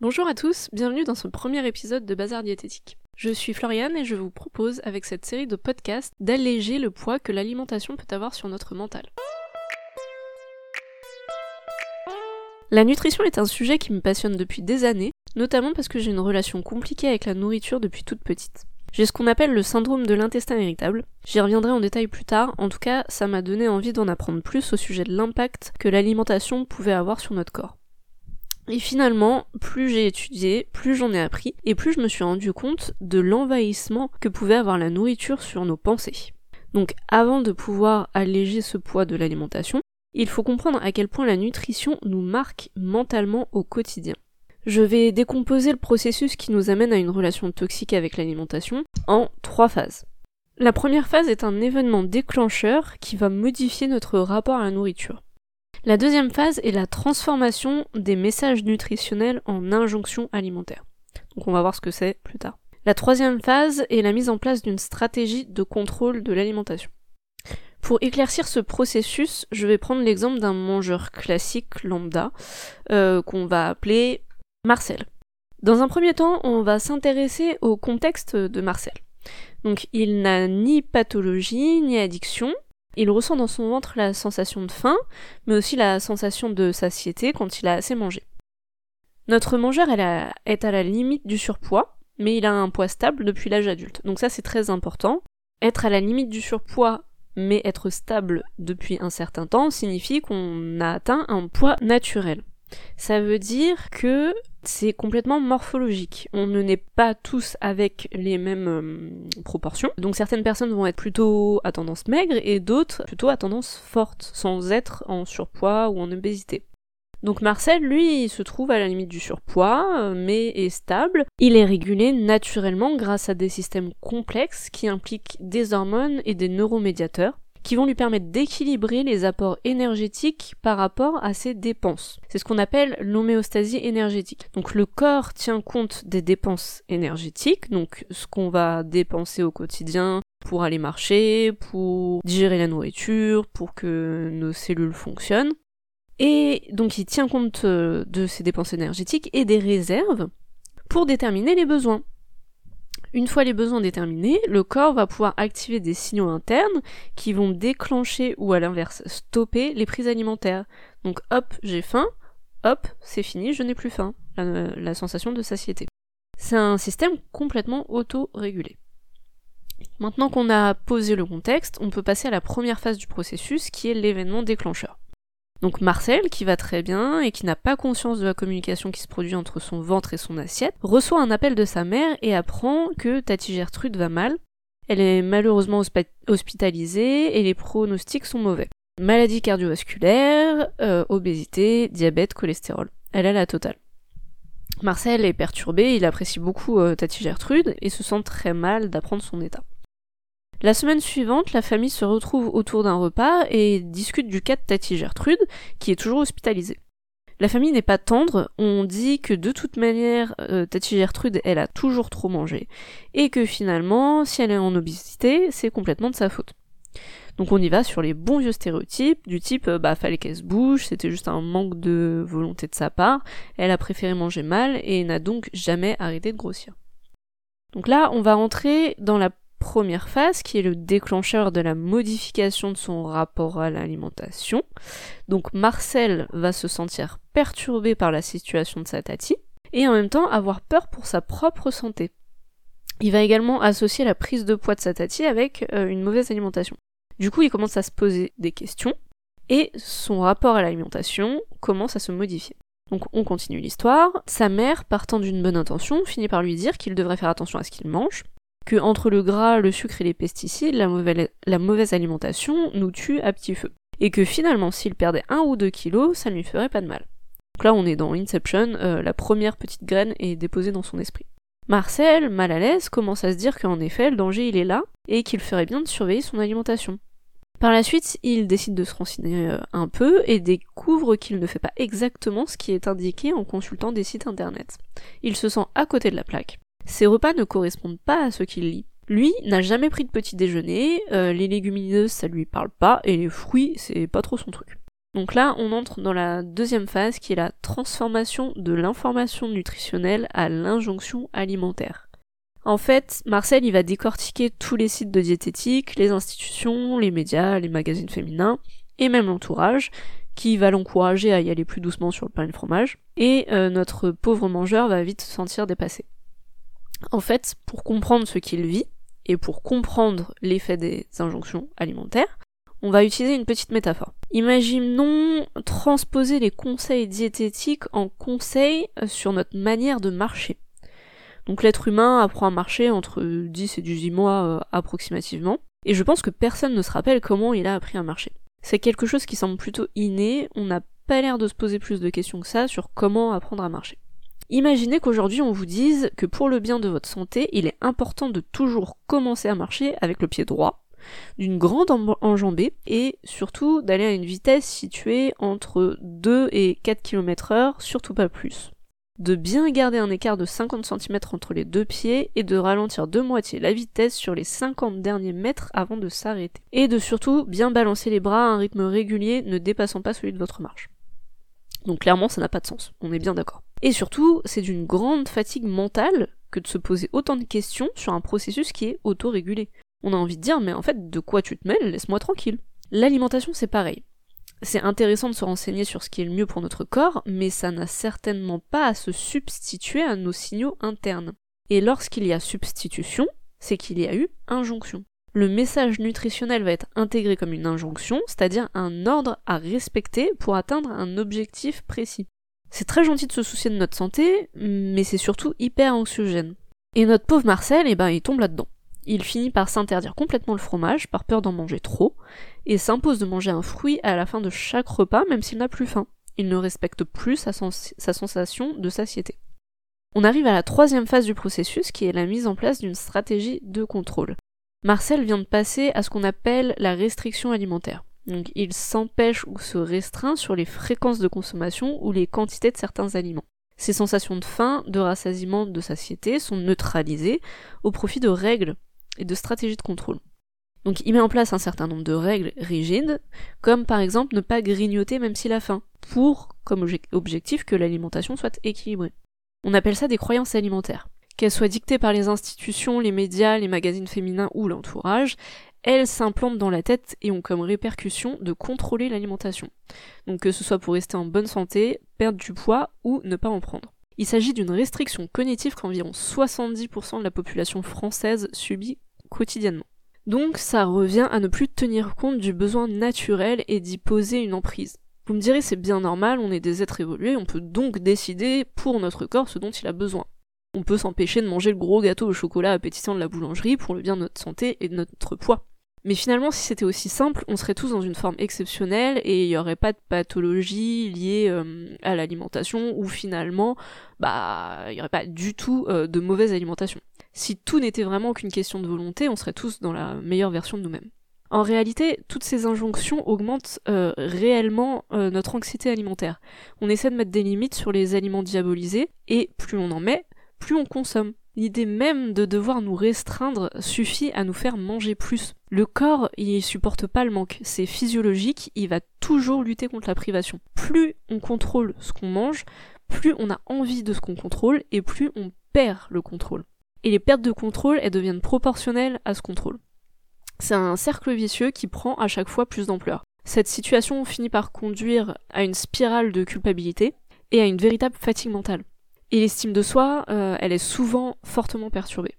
Bonjour à tous, bienvenue dans ce premier épisode de Bazar Diététique. Je suis Floriane et je vous propose, avec cette série de podcasts, d'alléger le poids que l'alimentation peut avoir sur notre mental. La nutrition est un sujet qui me passionne depuis des années, notamment parce que j'ai une relation compliquée avec la nourriture depuis toute petite. J'ai ce qu'on appelle le syndrome de l'intestin irritable. J'y reviendrai en détail plus tard, en tout cas ça m'a donné envie d'en apprendre plus au sujet de l'impact que l'alimentation pouvait avoir sur notre corps. Et finalement, plus j'ai étudié, plus j'en ai appris, et plus je me suis rendu compte de l'envahissement que pouvait avoir la nourriture sur nos pensées. Donc avant de pouvoir alléger ce poids de l'alimentation, il faut comprendre à quel point la nutrition nous marque mentalement au quotidien. Je vais décomposer le processus qui nous amène à une relation toxique avec l'alimentation en trois phases. La première phase est un événement déclencheur qui va modifier notre rapport à la nourriture. La deuxième phase est la transformation des messages nutritionnels en injonctions alimentaires. Donc on va voir ce que c'est plus tard. La troisième phase est la mise en place d'une stratégie de contrôle de l'alimentation. Pour éclaircir ce processus, je vais prendre l'exemple d'un mangeur classique lambda euh, qu'on va appeler Marcel. Dans un premier temps, on va s'intéresser au contexte de Marcel. Donc il n'a ni pathologie ni addiction, il ressent dans son ventre la sensation de faim, mais aussi la sensation de satiété quand il a assez mangé. Notre mangeur est à la limite du surpoids, mais il a un poids stable depuis l'âge adulte. Donc ça c'est très important. Être à la limite du surpoids, mais être stable depuis un certain temps, signifie qu'on a atteint un poids naturel. Ça veut dire que c'est complètement morphologique. On ne naît pas tous avec les mêmes euh, proportions. Donc certaines personnes vont être plutôt à tendance maigre et d'autres plutôt à tendance forte, sans être en surpoids ou en obésité. Donc Marcel, lui, il se trouve à la limite du surpoids, euh, mais est stable. Il est régulé naturellement grâce à des systèmes complexes qui impliquent des hormones et des neuromédiateurs qui vont lui permettre d'équilibrer les apports énergétiques par rapport à ses dépenses. C'est ce qu'on appelle l'homéostasie énergétique. Donc le corps tient compte des dépenses énergétiques, donc ce qu'on va dépenser au quotidien pour aller marcher, pour digérer la nourriture, pour que nos cellules fonctionnent. Et donc il tient compte euh, de ces dépenses énergétiques et des réserves pour déterminer les besoins. Une fois les besoins déterminés, le corps va pouvoir activer des signaux internes qui vont déclencher ou à l'inverse stopper les prises alimentaires. Donc hop, j'ai faim, hop, c'est fini, je n'ai plus faim. La, sensation de satiété. C'est un système complètement auto-régulé. Maintenant qu'on a posé le contexte, on peut passer à la première phase du processus qui est l'événement déclencheur. Donc Marcel, qui va très bien et qui n'a pas conscience de la communication qui se produit entre son ventre et son assiette, reçoit un appel de sa mère et apprend que Tati Gertrude va mal. Elle est malheureusement hospitalisée et les pronostics sont mauvais. Maladie cardiovasculaire, euh, obésité, diabète, cholestérol. Elle a la totale. Marcel est perturbé, il apprécie beaucoup euh, Tati Gertrude et se sent très mal d'apprendre son état. La semaine suivante, la famille se retrouve autour d'un repas et discute du cas de Tati Gertrude, qui est toujours hospitalisée. La famille n'est pas tendre, on dit que de toute manière, euh, Tati Gertrude, elle a toujours trop mangé, et que finalement, si elle est en obésité, c'est complètement de sa faute. Donc on y va sur les bons vieux stéréotypes, du type, euh, bah fallait qu'elle se bouge, c'était juste un manque de volonté de sa part, elle a préféré manger mal, et n'a donc jamais arrêté de grossir. Donc là, on va entrer dans la première phase qui est le déclencheur de la modification de son rapport à l'alimentation. Donc Marcel va se sentir perturbé par la situation de sa tati et en même temps avoir peur pour sa propre santé. Il va également associer la prise de poids de sa tati avec euh, une mauvaise alimentation. Du coup, il commence à se poser des questions et son rapport à l'alimentation commence à se modifier. Donc on continue l'histoire. Sa mère, partant d'une bonne intention, finit par lui dire qu'il devrait faire attention à ce qu'il mange, que entre le gras, le sucre et les pesticides, la mauvaise, alimentation nous tue à petit feu. Et que finalement, s'il perdait un ou deux kilos, ça ne lui ferait pas de mal. Donc là, on est dans Inception, euh, la première petite graine est déposée dans son esprit. Marcel, mal à l'aise, commence à se dire qu'en effet, le danger il est là, et qu'il ferait bien de surveiller son alimentation. Par la suite, il décide de se renseigner euh, un peu et découvre qu'il ne fait pas exactement ce qui est indiqué en consultant des sites internet. Il se sent à côté de la plaque. Ses repas ne correspondent pas à ce qu'il lit. Lui n'a jamais pris de petit déjeuner, euh, les légumineuses ça lui parle pas, et les fruits c'est pas trop son truc. Donc là, on entre dans la deuxième phase qui est la transformation de l'information nutritionnelle à l'injonction alimentaire. En fait, Marcel, il va décortiquer tous les sites de diététique, les institutions, les médias, les magazines féminins, et même l'entourage, qui va l'encourager à y aller plus doucement sur le pain et le fromage, et euh, notre pauvre mangeur va vite se sentir dépassé. En fait, pour comprendre ce qu'il vit, et pour comprendre l'effet des injonctions alimentaires, on va utiliser une petite métaphore. Imaginons transposer les conseils diététiques en conseils euh, sur notre manière de marcher. Donc l'être humain apprend à marcher entre 10 et 18 mois euh, approximativement, et je pense que personne ne se rappelle comment il a appris à marcher. C'est quelque chose qui semble plutôt inné, on n'a pas l'air de se poser plus de questions que ça sur comment apprendre à marcher. Imaginez qu'aujourd'hui on vous dise que pour le bien de votre santé, il est important de toujours commencer à marcher avec le pied droit, d'une grande enjambée, et surtout d'aller à une vitesse située entre 2 et 4 km heure, surtout pas plus de bien garder un écart de 50 cm entre les deux pieds et de ralentir de moitié la vitesse sur les 50 derniers mètres avant de s'arrêter. Et de surtout bien balancer les bras à un rythme régulier ne dépassant pas celui de votre marche. Donc clairement ça n'a pas de sens, on est bien d'accord. Et surtout, c'est d'une grande fatigue mentale que de se poser autant de questions sur un processus qui est autorégulé. On a envie de dire mais en fait de quoi tu te mêles, laisse-moi tranquille. L'alimentation c'est pareil. C'est intéressant de se renseigner sur ce qui est le mieux pour notre corps, mais ça n'a certainement pas à se substituer à nos signaux internes. Et lorsqu'il y a substitution, c'est qu'il y a eu injonction. Le message nutritionnel va être intégré comme une injonction, c'est-à-dire un ordre à respecter pour atteindre un objectif précis. C'est très gentil de se soucier de notre santé, mais c'est surtout hyper anxiogène. Et notre pauvre Marcel, eh ben, il tombe là-dedans il finit par s'interdire complètement le fromage, par peur d'en manger trop, et s'impose de manger un fruit à la fin de chaque repas, même s'il n'a plus faim. Il ne respecte plus sa, sa sensation de satiété. On arrive à la troisième phase du processus, qui est la mise en place d'une stratégie de contrôle. Marcel vient de passer à ce qu'on appelle la restriction alimentaire. Donc il s'empêche ou se restreint sur les fréquences de consommation ou les quantités de certains aliments. Ses sensations de faim, de rassasiement, de satiété sont neutralisées au profit de règles et de stratégies de contrôle. Donc il met en place un certain nombre de règles rigides, comme par exemple ne pas grignoter même s'il a faim, pour comme objectif que l'alimentation soit équilibrée. On appelle ça des croyances alimentaires. Qu'elles soient dictées par les institutions, les médias, les magazines féminins ou l'entourage, elles s'implantent dans la tête et ont comme répercussion de contrôler l'alimentation. Donc que ce soit pour rester en bonne santé, perdre du poids ou ne pas en prendre. Il s'agit d'une restriction cognitive qu'environ 70% de la population française subit quotidiennement. Donc ça revient à ne plus tenir compte du besoin naturel et d'y poser une emprise. Vous me direz c'est bien normal, on est des êtres évolués, on peut donc décider pour notre corps ce dont il a besoin. On peut s'empêcher de manger le gros gâteau au chocolat appétissant de la boulangerie pour le bien de notre santé et de notre poids. Mais finalement, si c'était aussi simple, on serait tous dans une forme exceptionnelle et il n'y aurait pas de pathologie liée euh, à l'alimentation ou finalement, bah, il n'y aurait pas du tout euh, de mauvaise alimentation. Si tout n'était vraiment qu'une question de volonté, on serait tous dans la meilleure version de nous-mêmes. En réalité, toutes ces injonctions augmentent euh, réellement notre anxiété alimentaire. On essaie de mettre des limites sur les aliments diabolisés, et plus on en met, plus on consomme. L'idée même de devoir nous restreindre suffit à nous faire manger plus. Le corps, il supporte pas le manque, c'est physiologique, il va toujours lutter contre la privation. Plus on contrôle ce qu'on mange, plus on a envie de ce qu'on contrôle et plus on perd le contrôle. Et les pertes de contrôle, elles deviennent proportionnelles à ce contrôle. C'est un cercle vicieux qui prend à chaque fois plus d'ampleur. Cette situation finit par conduire à une spirale de culpabilité et à une véritable fatigue mentale. Et l'estime de soi, euh, elle est souvent fortement perturbée.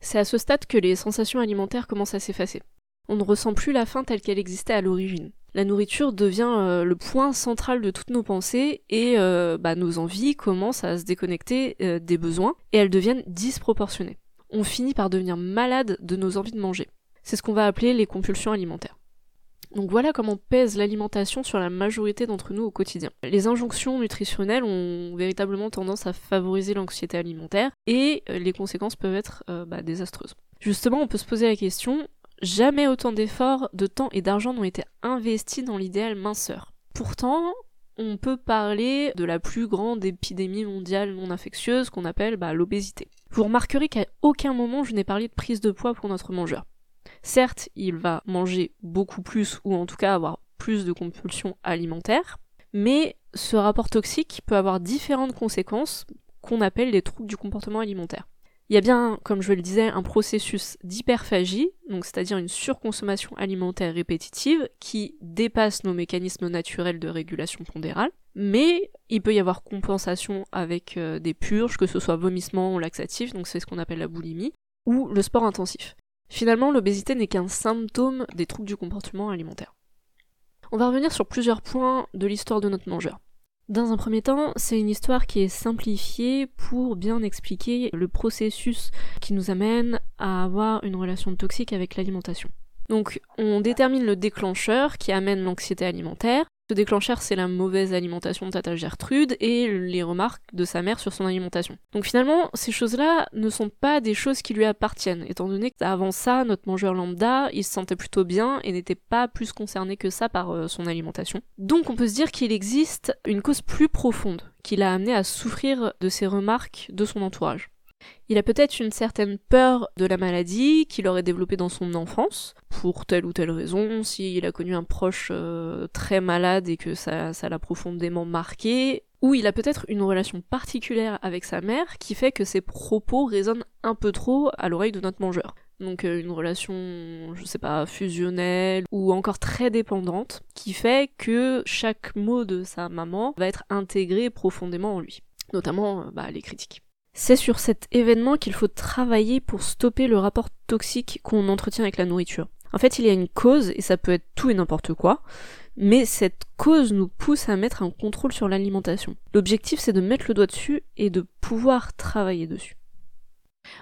C'est à ce stade que les sensations alimentaires commencent à s'effacer. On ne ressent plus la faim telle qu'elle existait à l'origine. La nourriture devient euh, le point central de toutes nos pensées et euh, bah, nos envies commencent à se déconnecter des besoins et elles deviennent disproportionnées. On finit par devenir malade de nos envies de manger. C'est ce qu'on va appeler les compulsions alimentaires. Donc voilà comment pèse l'alimentation sur la majorité d'entre nous au quotidien. Les injonctions nutritionnelles ont véritablement tendance à favoriser l'anxiété alimentaire et euh, les conséquences peuvent être euh, bah, désastreuses. Justement, on peut se poser la question, jamais autant d'efforts, de temps et d'argent n'ont été investis dans l'idéal minceur. Pourtant, on peut parler de la plus grande épidémie mondiale non infectieuse qu'on appelle bah, l'obésité. Vous remarquerez qu'à aucun moment je n'ai parlé de prise de poids pour notre mangeur. Certes, il va manger beaucoup plus, ou en tout cas avoir plus de compulsions alimentaires. Mais ce rapport toxique peut avoir différentes conséquences qu'on appelle les troubles du comportement alimentaire. Il y a bien, comme je le disais, un processus d'hyperphagie, donc c'est-à-dire une surconsommation alimentaire répétitive qui dépasse nos mécanismes naturels de régulation pondérale, mais il peut y avoir compensation avec euh, des purges, que ce soit vomissement ou laxatif, donc c'est ce qu'on appelle la boulimie, ou le sport intensif. Finalement, l'obésité n'est qu'un symptôme des troubles du comportement alimentaire. On va revenir sur plusieurs points de l'histoire de notre mangeur. Dans un premier temps, c'est une histoire qui est simplifiée pour bien expliquer le processus qui nous amène à avoir une relation toxique avec l'alimentation. Donc on détermine le déclencheur qui amène l'anxiété alimentaire, ce déclencheur, c'est la mauvaise alimentation de Tata Gertrude et les remarques de sa mère sur son alimentation. Donc finalement, ces choses-là ne sont pas des choses qui lui appartiennent, étant donné qu'avant ça, notre mangeur lambda, il se sentait plutôt bien et n'était pas plus concerné que ça par euh, son alimentation. Donc on peut se dire qu'il existe une cause plus profonde qui l'a amené à souffrir de ces remarques de son entourage. Il a peut-être une certaine peur de la maladie qu'il aurait développée dans son enfance, pour telle ou telle raison, s'il a connu un proche euh, très malade et que ça, ça l'a profondément marqué, ou il a peut-être une relation particulière avec sa mère qui fait que ses propos résonnent un peu trop à l'oreille de notre mangeur. Donc euh, une relation, je sais pas, fusionnelle ou encore très dépendante, qui fait que chaque mot de sa maman va être intégré profondément en lui, notamment euh, bah, les critiques. C'est sur cet événement qu'il faut travailler pour stopper le rapport toxique qu'on entretient avec la nourriture. En fait, il y a une cause, et ça peut être tout et n'importe quoi, mais cette cause nous pousse à mettre un contrôle sur l'alimentation. L'objectif, c'est de mettre le doigt dessus et de pouvoir travailler dessus.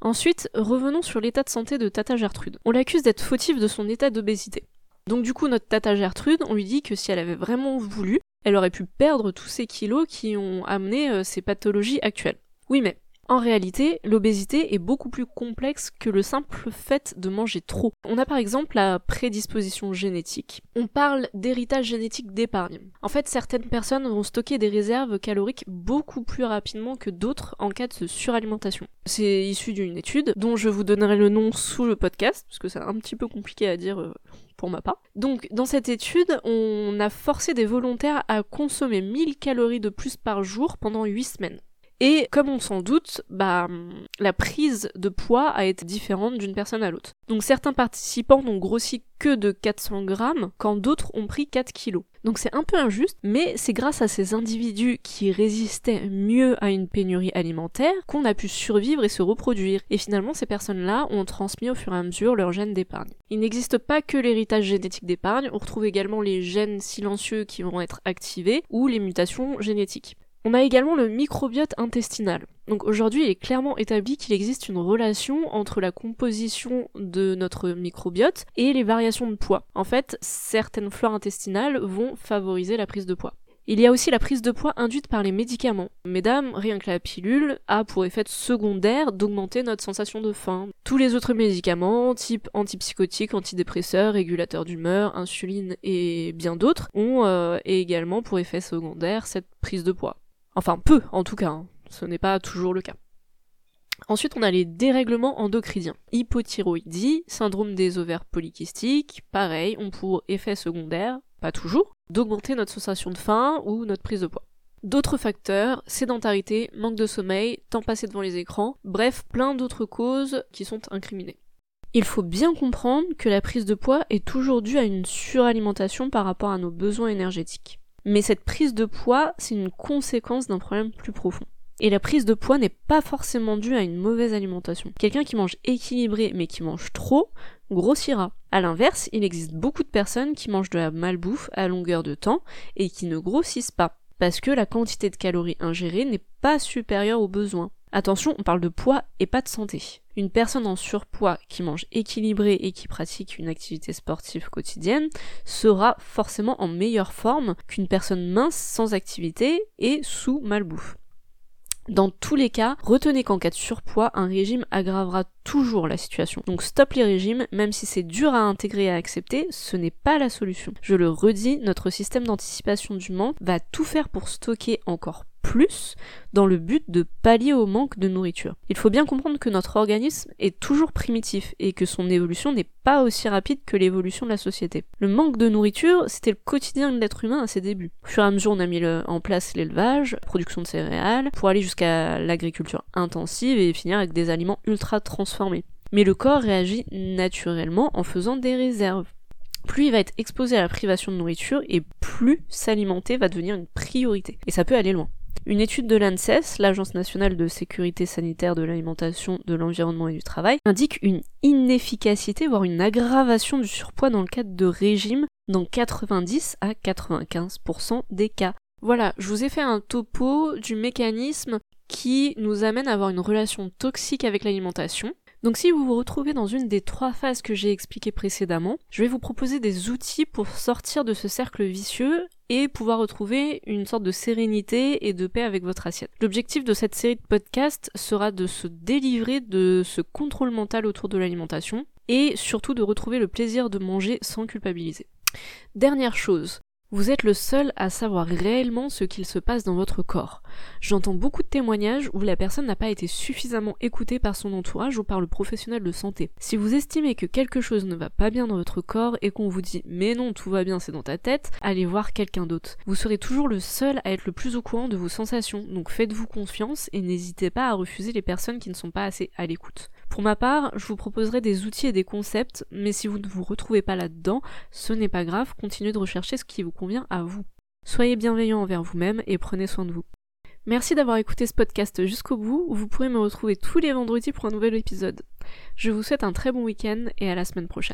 Ensuite, revenons sur l'état de santé de Tata Gertrude. On l'accuse d'être fautive de son état d'obésité. Donc du coup, notre Tata Gertrude, on lui dit que si elle avait vraiment voulu, elle aurait pu perdre tous ces kilos qui ont amené euh, ces pathologies actuelles. Oui, mais en réalité, l'obésité est beaucoup plus complexe que le simple fait de manger trop. On a par exemple la prédisposition génétique. On parle d'héritage génétique d'épargne. En fait, certaines personnes vont stocker des réserves caloriques beaucoup plus rapidement que d'autres en cas de suralimentation. C'est issu d'une étude dont je vous donnerai le nom sous le podcast, parce que c'est un petit peu compliqué à dire euh, pour ma part. Donc, dans cette étude, on a forcé des volontaires à consommer 1000 calories de plus par jour pendant 8 semaines. Et comme on s'en doute, bah, la prise de poids a été différente d'une personne à l'autre. Donc certains participants n'ont grossi que de 400 grammes, quand d'autres ont pris 4 kilos. Donc c'est un peu injuste, mais c'est grâce à ces individus qui résistaient mieux à une pénurie alimentaire qu'on a pu survivre et se reproduire. Et finalement, ces personnes-là ont transmis au fur et à mesure leur gène d'épargne. Il n'existe pas que l'héritage génétique d'épargne, on retrouve également les gènes silencieux qui vont être activés ou les mutations génétiques. On a également le microbiote intestinal. Donc aujourd'hui, il est clairement établi qu'il existe une relation entre la composition de notre microbiote et les variations de poids. En fait, certaines flores intestinales vont favoriser la prise de poids. Il y a aussi la prise de poids induite par les médicaments. Mesdames, rien que la pilule a pour effet secondaire d'augmenter notre sensation de faim. Tous les autres médicaments, type antipsychotiques, antidépresseurs, régulateurs d'humeur, insuline et bien d'autres, ont euh, également pour effet secondaire cette prise de poids. Enfin peu en tout cas, hein. ce n'est pas toujours le cas. Ensuite, on a les dérèglements endocriniens. Hypothyroïdie, syndrome des ovaires polykystiques, pareil, ont pour effet secondaire, pas toujours, d'augmenter notre sensation de faim ou notre prise de poids. D'autres facteurs, sédentarité, manque de sommeil, temps passé devant les écrans, bref, plein d'autres causes qui sont incriminées. Il faut bien comprendre que la prise de poids est toujours due à une suralimentation par rapport à nos besoins énergétiques. Mais cette prise de poids, c'est une conséquence d'un problème plus profond. Et la prise de poids n'est pas forcément due à une mauvaise alimentation. Quelqu'un qui mange équilibré mais qui mange trop grossira. A l'inverse, il existe beaucoup de personnes qui mangent de la malbouffe à longueur de temps et qui ne grossissent pas parce que la quantité de calories ingérées n'est pas supérieure aux besoins. Attention, on parle de poids et pas de santé. Une personne en surpoids qui mange équilibré et qui pratique une activité sportive quotidienne sera forcément en meilleure forme qu'une personne mince sans activité et sous malbouffe. Dans tous les cas, retenez qu'en cas de surpoids, un régime aggravera toujours la situation. Donc stop les régimes, même si c'est dur à intégrer et à accepter, ce n'est pas la solution. Je le redis, notre système d'anticipation du manque va tout faire pour stocker encore plus dans le but de pallier au manque de nourriture. Il faut bien comprendre que notre organisme est toujours primitif et que son évolution n'est pas aussi rapide que l'évolution de la société. Le manque de nourriture, c'était le quotidien de l'être humain à ses débuts. Au fur et à mesure, on a mis en place l'élevage, la production de céréales, pour aller jusqu'à l'agriculture intensive et finir avec des aliments ultra transformés. Mais le corps réagit naturellement en faisant des réserves plus il va être exposé à la privation de nourriture et plus s'alimenter va devenir une priorité. Et ça peut aller loin. Une étude de l'ANSES, l'Agence nationale de sécurité sanitaire de l'alimentation, de l'environnement et du travail, indique une inefficacité, voire une aggravation du surpoids dans le cadre de régime dans 90 à 95% des cas. Voilà, je vous ai fait un topo du mécanisme qui nous amène à avoir une relation toxique avec l'alimentation, donc si vous vous retrouvez dans une des trois phases que j'ai expliquées précédemment, je vais vous proposer des outils pour sortir de ce cercle vicieux et pouvoir retrouver une sorte de sérénité et de paix avec votre assiette. L'objectif de cette série de podcasts sera de se délivrer de ce contrôle mental autour de l'alimentation et surtout de retrouver le plaisir de manger sans culpabiliser. Dernière chose, vous êtes le seul à savoir réellement ce qu'il se passe dans votre corps. J'entends beaucoup de témoignages où la personne n'a pas été suffisamment écoutée par son entourage ou par le professionnel de santé. Si vous estimez que quelque chose ne va pas bien dans votre corps et qu'on vous dit mais non tout va bien c'est dans ta tête, allez voir quelqu'un d'autre. Vous serez toujours le seul à être le plus au courant de vos sensations, donc faites-vous confiance et n'hésitez pas à refuser les personnes qui ne sont pas assez à l'écoute. Pour ma part, je vous proposerai des outils et des concepts, mais si vous ne vous retrouvez pas là-dedans, ce n'est pas grave, continuez de rechercher ce qui vous convient à vous. Soyez bienveillant envers vous-même et prenez soin de vous. Merci d'avoir écouté ce podcast jusqu'au bout, vous pourrez me retrouver tous les vendredis pour un nouvel épisode. Je vous souhaite un très bon week-end et à la semaine prochaine.